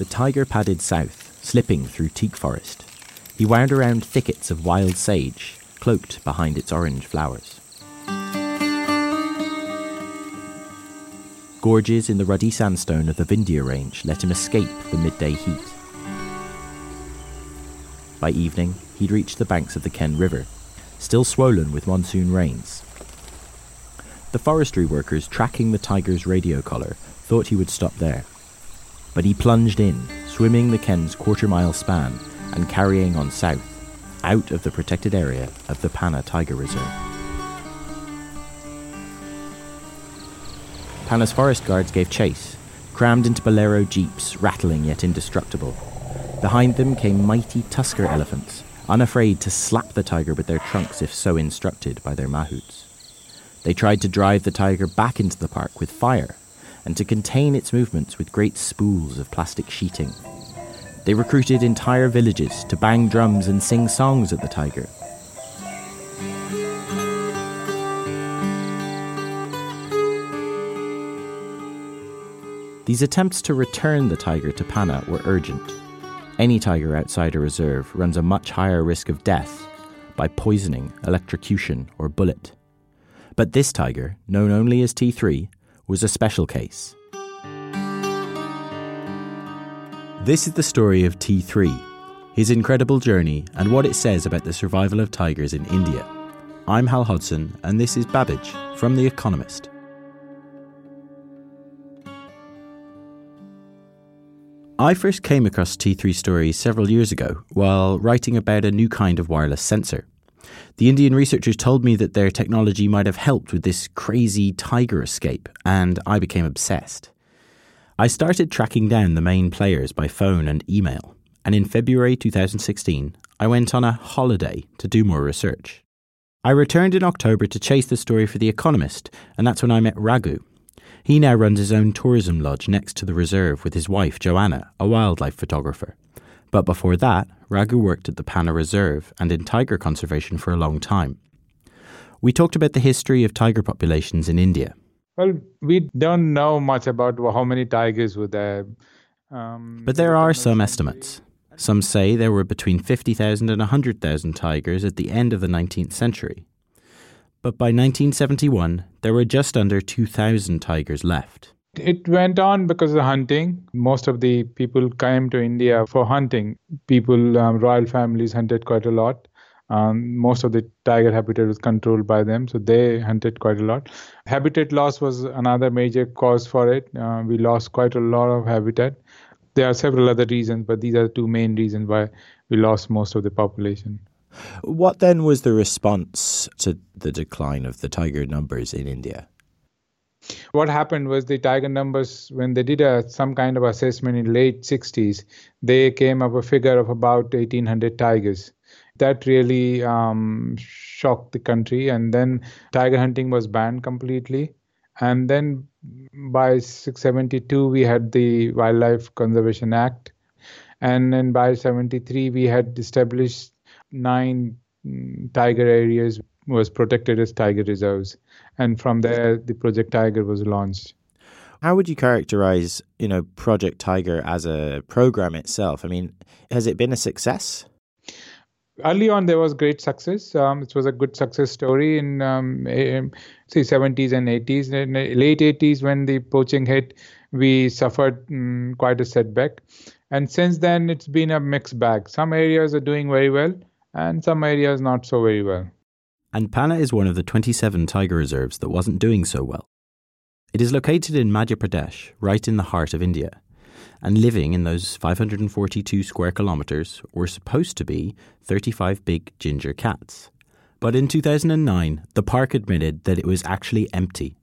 The tiger padded south, slipping through teak forest. He wound around thickets of wild sage, cloaked behind its orange flowers. Gorges in the ruddy sandstone of the Vindhya range let him escape the midday heat. By evening, he'd reached the banks of the Ken River, still swollen with monsoon rains. The forestry workers tracking the tiger's radio collar thought he would stop there but he plunged in, swimming the Ken's quarter mile span and carrying on south, out of the protected area of the Panna Tiger Reserve. Panna's forest guards gave chase, crammed into bolero jeeps, rattling yet indestructible. Behind them came mighty tusker elephants, unafraid to slap the tiger with their trunks if so instructed by their mahouts. They tried to drive the tiger back into the park with fire, and to contain its movements with great spools of plastic sheeting. They recruited entire villages to bang drums and sing songs at the tiger. These attempts to return the tiger to Panna were urgent. Any tiger outside a reserve runs a much higher risk of death by poisoning, electrocution, or bullet. But this tiger, known only as T3, was a special case. This is the story of T3, his incredible journey, and what it says about the survival of tigers in India. I'm Hal Hodson, and this is Babbage from The Economist. I first came across T3 stories several years ago while writing about a new kind of wireless sensor. The Indian researchers told me that their technology might have helped with this crazy tiger escape, and I became obsessed. I started tracking down the main players by phone and email, and in February 2016, I went on a holiday to do more research. I returned in October to chase the story for The Economist, and that's when I met Raghu. He now runs his own tourism lodge next to the reserve with his wife, Joanna, a wildlife photographer. But before that, Raghu worked at the Panna Reserve and in tiger conservation for a long time. We talked about the history of tiger populations in India. Well, we don't know much about how many tigers were there. Um, but there are some estimates. Some say there were between 50,000 and 100,000 tigers at the end of the 19th century. But by 1971, there were just under 2,000 tigers left. It went on because of hunting. Most of the people came to India for hunting. People, um, royal families hunted quite a lot. Um, most of the tiger habitat was controlled by them, so they hunted quite a lot. Habitat loss was another major cause for it. Uh, we lost quite a lot of habitat. There are several other reasons, but these are the two main reasons why we lost most of the population. What then was the response to the decline of the tiger numbers in India? What happened was the tiger numbers, when they did a, some kind of assessment in late 60s, they came up a figure of about 1,800 tigers. That really um, shocked the country. And then tiger hunting was banned completely. And then by 672, we had the Wildlife Conservation Act. And then by 73, we had established nine mm, tiger areas was protected as tiger reserves. And from there the project tiger was launched. How would you characterize you know project tiger as a program itself? I mean has it been a success? Early on there was great success. Um, it was a good success story in um, say 70s and 80s in late 80s when the poaching hit we suffered um, quite a setback. And since then it's been a mixed bag. Some areas are doing very well and some areas not so very well and Panna is one of the 27 tiger reserves that wasn't doing so well. It is located in Madhya Pradesh, right in the heart of India, and living in those 542 square kilometres were supposed to be 35 big ginger cats. But in 2009, the park admitted that it was actually empty.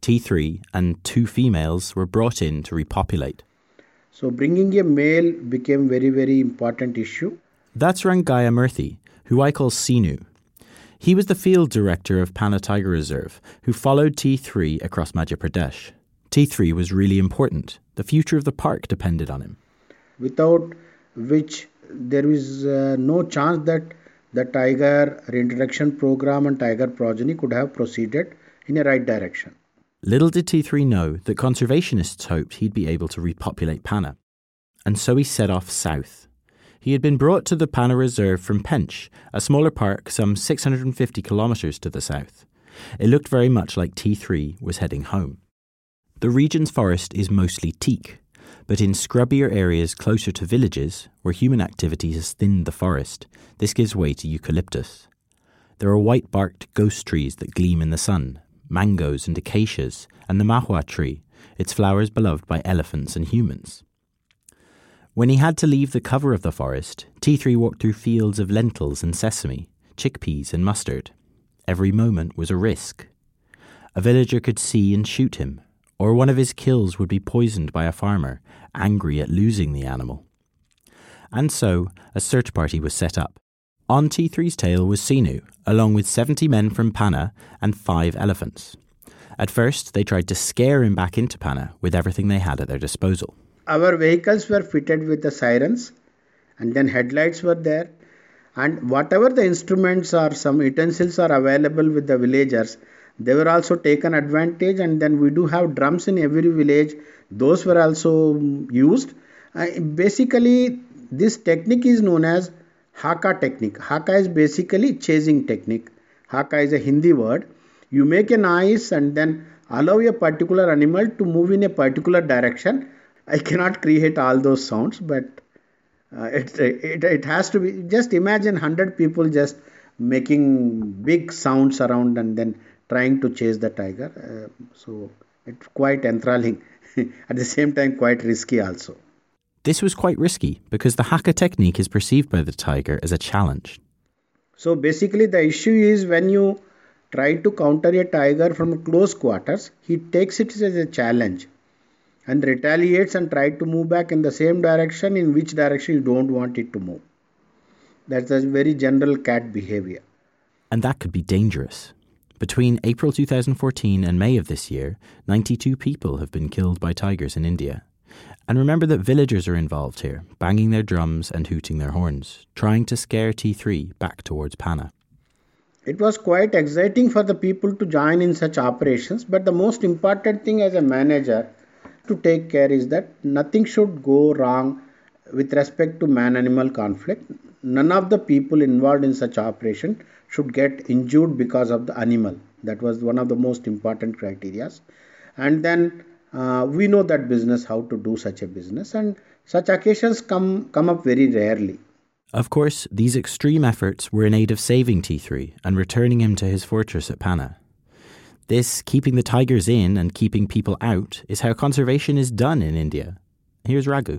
T3 and two females were brought in to repopulate. So bringing a male became very, very important issue. That's Rangaya Murthy, who I call Sinu. He was the field director of Panna Tiger Reserve, who followed T3 across Madhya Pradesh. T3 was really important. The future of the park depended on him. Without which there is uh, no chance that the tiger reintroduction program and tiger progeny could have proceeded in a right direction. Little did T3 know that conservationists hoped he'd be able to repopulate Panna. And so he set off south. He had been brought to the Panna Reserve from Pench, a smaller park some 650 kilometres to the south. It looked very much like T3 was heading home. The region's forest is mostly teak, but in scrubbier areas closer to villages, where human activity has thinned the forest, this gives way to eucalyptus. There are white barked ghost trees that gleam in the sun, mangoes and acacias, and the mahua tree, its flowers beloved by elephants and humans. When he had to leave the cover of the forest, T3 walked through fields of lentils and sesame, chickpeas and mustard. Every moment was a risk. A villager could see and shoot him, or one of his kills would be poisoned by a farmer, angry at losing the animal. And so, a search party was set up. On T3's tail was Sinu, along with 70 men from Panna and five elephants. At first, they tried to scare him back into Panna with everything they had at their disposal. Our vehicles were fitted with the sirens, and then headlights were there. And whatever the instruments or some utensils are available with the villagers, they were also taken advantage. And then we do have drums in every village, those were also used. Uh, basically, this technique is known as Haka technique. Haka is basically chasing technique. Haka is a Hindi word. You make a noise and then allow a particular animal to move in a particular direction. I cannot create all those sounds, but uh, it, it, it has to be just imagine 100 people just making big sounds around and then trying to chase the tiger. Uh, so it's quite enthralling. At the same time, quite risky also. This was quite risky because the Haka technique is perceived by the tiger as a challenge. So basically, the issue is when you try to counter a tiger from close quarters, he takes it as a challenge and retaliates and tries to move back in the same direction in which direction you don't want it to move. That's a very general cat behavior. And that could be dangerous. Between April 2014 and May of this year, 92 people have been killed by tigers in India. And remember that villagers are involved here, banging their drums and hooting their horns, trying to scare T3 back towards Panna. It was quite exciting for the people to join in such operations, but the most important thing as a manager to take care is that nothing should go wrong with respect to man animal conflict. None of the people involved in such operation should get injured because of the animal. That was one of the most important criteria. And then uh, we know that business how to do such a business and such occasions come come up very rarely of course these extreme efforts were in aid of saving t3 and returning him to his fortress at panna this keeping the tigers in and keeping people out is how conservation is done in india. Here's raghu.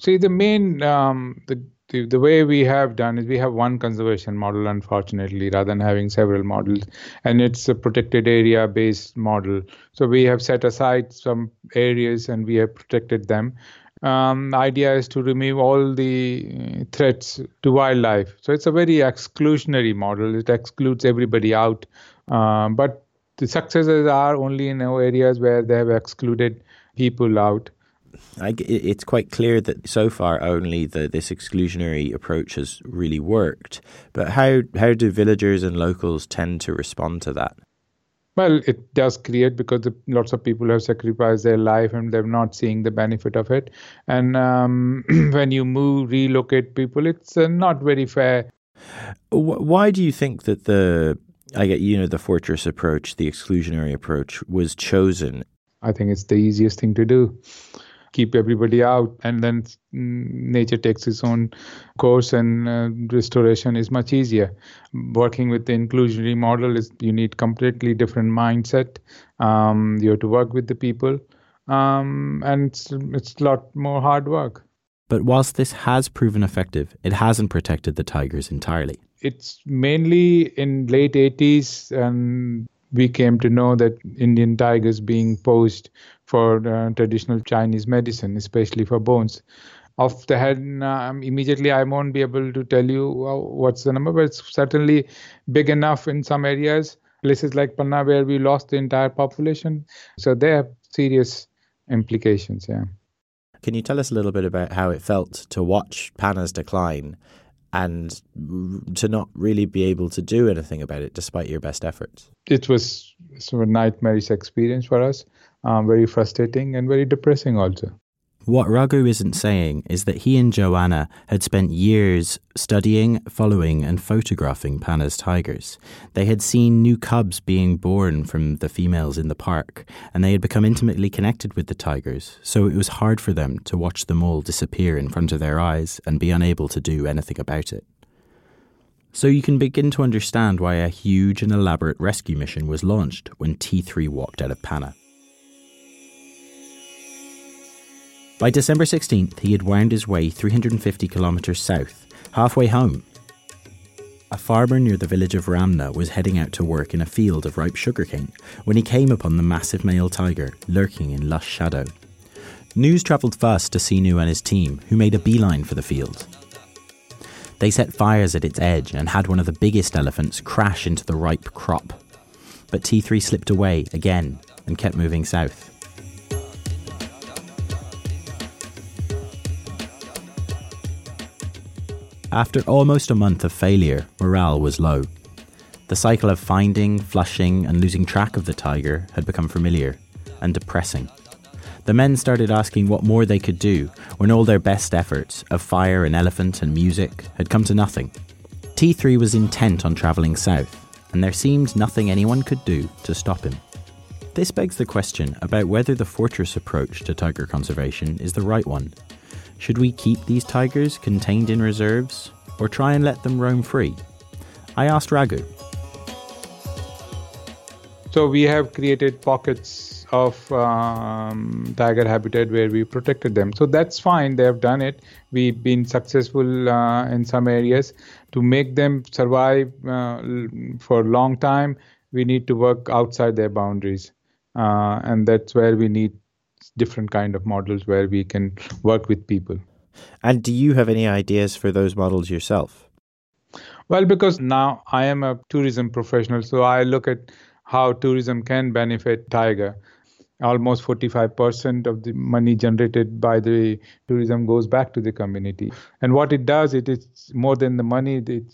See the main um, the the, the way we have done is we have one conservation model unfortunately rather than having several models. And it's a protected area based model. So we have set aside some areas and we have protected them. Um, the idea is to remove all the threats to wildlife. So it's a very exclusionary model. It excludes everybody out. Um, but the successes are only in areas where they have excluded people out I, it's quite clear that so far only the, this exclusionary approach has really worked. But how how do villagers and locals tend to respond to that? Well, it does create because the, lots of people have sacrificed their life and they're not seeing the benefit of it. And um, when you move, relocate people, it's uh, not very fair. Why do you think that the I get you know the fortress approach, the exclusionary approach, was chosen? I think it's the easiest thing to do. Keep everybody out and then mm, nature takes its own course and uh, restoration is much easier. Working with the inclusionary model is you need completely different mindset. Um, you have to work with the people. Um, and it's, it's a lot more hard work. But whilst this has proven effective, it hasn't protected the tigers entirely. It's mainly in late 80s and we came to know that Indian tigers being posed for uh, traditional Chinese medicine, especially for bones. Off the head, um, immediately I won't be able to tell you what's the number, but it's certainly big enough in some areas, places like Panna where we lost the entire population. So they have serious implications. Yeah. Can you tell us a little bit about how it felt to watch Panna's decline and to not really be able to do anything about it despite your best efforts? It was sort of a nightmarish experience for us, um, very frustrating and very depressing also. What Raghu isn't saying is that he and Joanna had spent years studying, following, and photographing Panna's tigers. They had seen new cubs being born from the females in the park, and they had become intimately connected with the tigers, so it was hard for them to watch them all disappear in front of their eyes and be unable to do anything about it. So you can begin to understand why a huge and elaborate rescue mission was launched when T3 walked out of Panna. By December 16th, he had wound his way 350 kilometres south, halfway home. A farmer near the village of Ramna was heading out to work in a field of ripe sugarcane when he came upon the massive male tiger lurking in lush shadow. News travelled fast to Sinu and his team, who made a beeline for the field. They set fires at its edge and had one of the biggest elephants crash into the ripe crop. But T3 slipped away again and kept moving south. After almost a month of failure, morale was low. The cycle of finding, flushing, and losing track of the tiger had become familiar and depressing. The men started asking what more they could do when all their best efforts of fire and elephant and music had come to nothing. T3 was intent on travelling south, and there seemed nothing anyone could do to stop him. This begs the question about whether the fortress approach to tiger conservation is the right one should we keep these tigers contained in reserves or try and let them roam free? I asked Raghu. So we have created pockets of um, tiger habitat where we protected them. So that's fine. They have done it. We've been successful uh, in some areas to make them survive uh, for a long time. We need to work outside their boundaries, uh, and that's where we need different kind of models where we can work with people. And do you have any ideas for those models yourself? Well, because now I am a tourism professional, so I look at how tourism can benefit Tiger. Almost 45% of the money generated by the tourism goes back to the community. And what it does, it is more than the money, it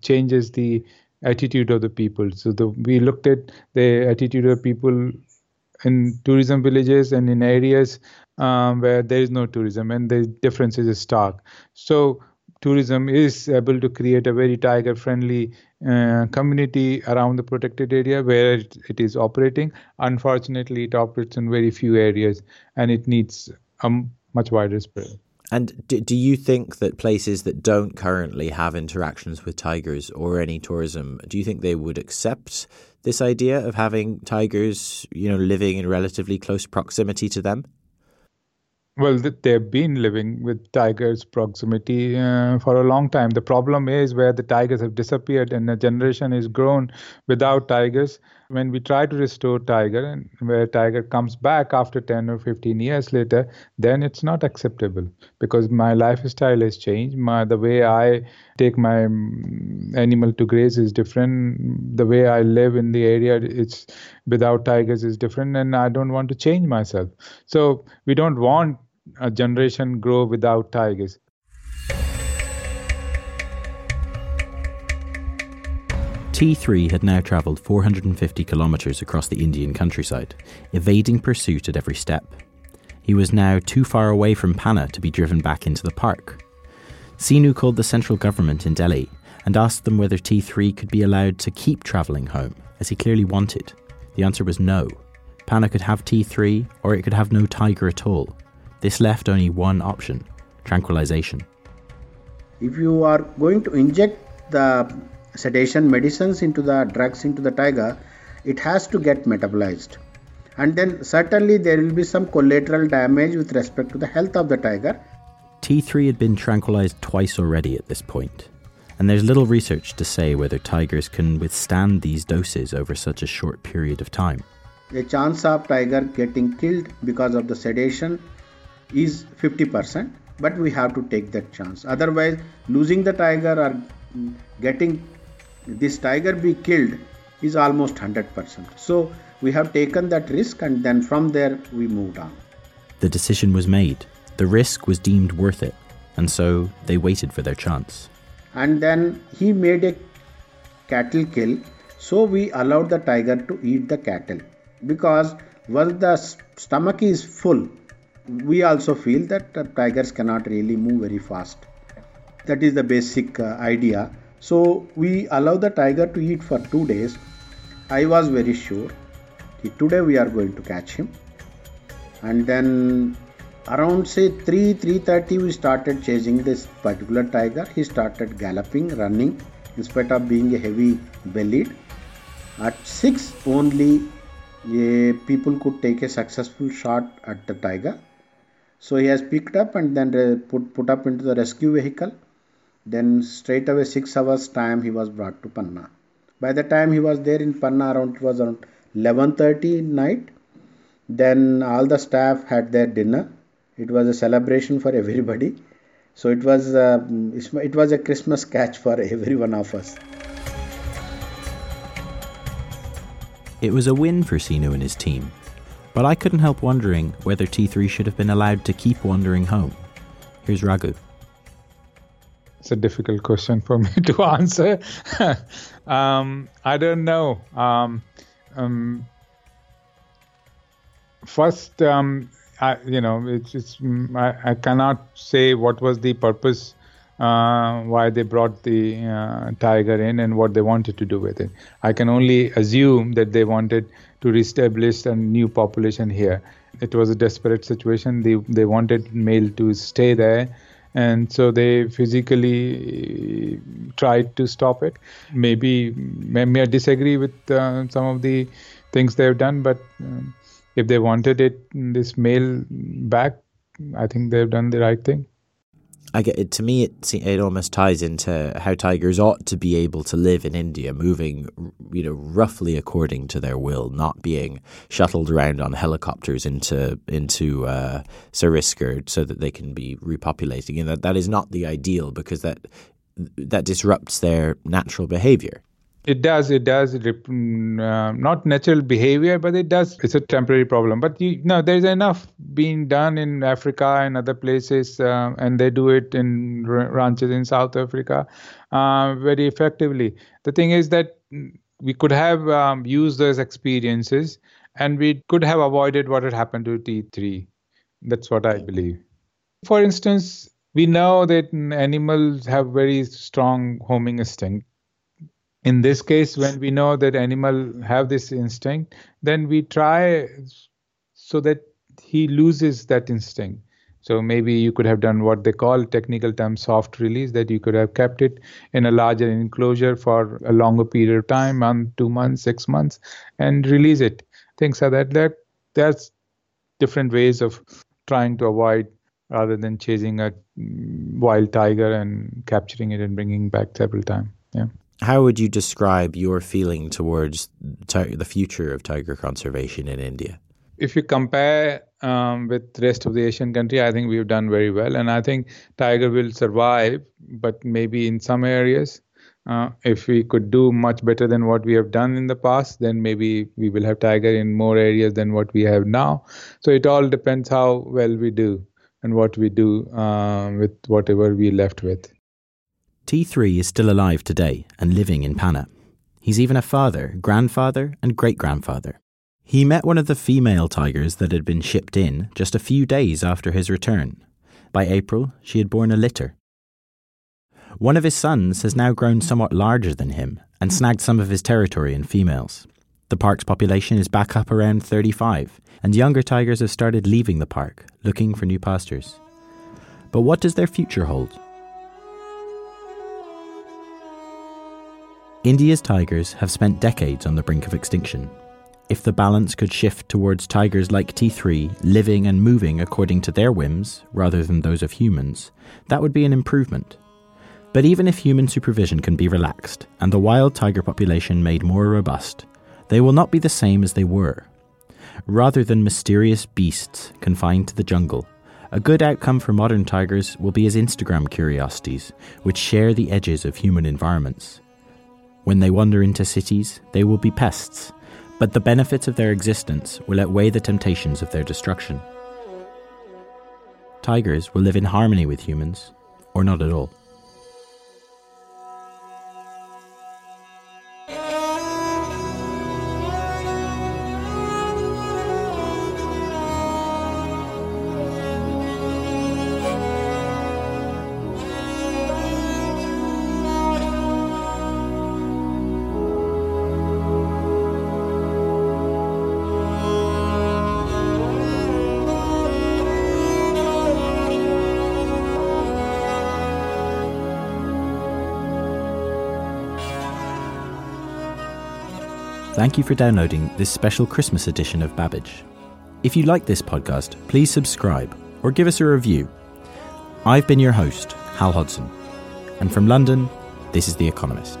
changes the attitude of the people. So the, we looked at the attitude of people in tourism villages and in areas um, where there is no tourism and the difference is stark. So tourism is able to create a very tiger friendly uh, community around the protected area where it, it is operating. Unfortunately, it operates in very few areas and it needs a much wider spread. And do, do you think that places that don't currently have interactions with tigers or any tourism, do you think they would accept this idea of having tigers, you know, living in relatively close proximity to them? Well, they've been living with tigers proximity uh, for a long time. The problem is where the tigers have disappeared and a generation is grown without tigers. When we try to restore tiger and where tiger comes back after 10 or 15 years later, then it's not acceptable because my lifestyle has changed. My the way I take my mm, animal to graze is different. The way I live in the area, it's without tigers is different, and I don't want to change myself. So we don't want a generation grow without tigers. T3 had now travelled 450 kilometres across the Indian countryside, evading pursuit at every step. He was now too far away from Panna to be driven back into the park. Sinu called the central government in Delhi and asked them whether T3 could be allowed to keep travelling home, as he clearly wanted. The answer was no. Panna could have T3, or it could have no tiger at all, this left only one option tranquilization. If you are going to inject the sedation medicines into the drugs into the tiger, it has to get metabolized. And then certainly there will be some collateral damage with respect to the health of the tiger. T3 had been tranquilized twice already at this point, And there's little research to say whether tigers can withstand these doses over such a short period of time. The chance of tiger getting killed because of the sedation is 50%, but we have to take that chance. Otherwise, losing the tiger or getting this tiger be killed is almost 100%. So we have taken that risk and then from there we moved on. The decision was made. The risk was deemed worth it, and so they waited for their chance. And then he made a cattle kill, so we allowed the tiger to eat the cattle because once the stomach is full, we also feel that tigers cannot really move very fast. That is the basic uh, idea. So we allow the tiger to eat for two days. I was very sure today we are going to catch him. And then around say 3 3.30 we started chasing this particular tiger. He started galloping running in spite of being a heavy bellied. At 6 only people could take a successful shot at the tiger. So he has picked up and then put, put up into the rescue vehicle then straight away 6 hours time he was brought to panna. By the time he was there in panna around it was around 11:30 night. Then all the staff had their dinner. It was a celebration for everybody. So it was uh, it was a christmas catch for every one of us. It was a win for Sinu and his team. But I couldn't help wondering whether T3 should have been allowed to keep wandering home. Here's Raghu it's a difficult question for me to answer. um, I don't know. Um, um, first, um, I, you know, it's, it's I, I, cannot say what was the purpose uh, why they brought the uh, tiger in and what they wanted to do with it. I can only assume that they wanted to reestablish a new population here. It was a desperate situation. They they wanted male to stay there and so they physically tried to stop it. Maybe, maybe I disagree with uh, some of the things they've done, but um, if they wanted it, this male back, I think they've done the right thing. I get. To me, it it almost ties into how tigers ought to be able to live in India, moving, you know, roughly according to their will, not being shuttled around on helicopters into into uh, Sariska so that they can be repopulating. And that that is not the ideal because that that disrupts their natural behavior. It does. It does. Mm, uh, not natural behavior, but it does. It's a temporary problem. But you know, there's enough being done in Africa and other places, uh, and they do it in ranches in South Africa uh, very effectively. The thing is that we could have um, used those experiences, and we could have avoided what had happened to T3. That's what I believe. For instance, we know that animals have very strong homing instinct in this case when we know that animal have this instinct then we try so that he loses that instinct. So maybe you could have done what they call technical term soft release that you could have kept it in a larger enclosure for a longer period of time month two months six months and release it. Things like that that that's different ways of trying to avoid rather than chasing a mm, wild tiger and capturing it and bringing back several times yeah how would you describe your feeling towards the future of tiger conservation in India? If you compare um, with the rest of the Asian country, I think we've done very well, and I think tiger will survive, but maybe in some areas. Uh, if we could do much better than what we have done in the past, then maybe we will have tiger in more areas than what we have now. So it all depends how well we do and what we do uh, with whatever we left with. T3 is still alive today and living in Panna. He's even a father, grandfather, and great grandfather. He met one of the female tigers that had been shipped in just a few days after his return. By April, she had borne a litter. One of his sons has now grown somewhat larger than him and snagged some of his territory in females. The park's population is back up around 35, and younger tigers have started leaving the park, looking for new pastures. But what does their future hold? India's tigers have spent decades on the brink of extinction. If the balance could shift towards tigers like T3 living and moving according to their whims rather than those of humans, that would be an improvement. But even if human supervision can be relaxed and the wild tiger population made more robust, they will not be the same as they were. Rather than mysterious beasts confined to the jungle, a good outcome for modern tigers will be as Instagram curiosities, which share the edges of human environments. When they wander into cities, they will be pests, but the benefits of their existence will outweigh the temptations of their destruction. Tigers will live in harmony with humans, or not at all. Thank you for downloading this special Christmas edition of Babbage. If you like this podcast, please subscribe or give us a review. I've been your host, Hal Hodson, and from London, this is The Economist.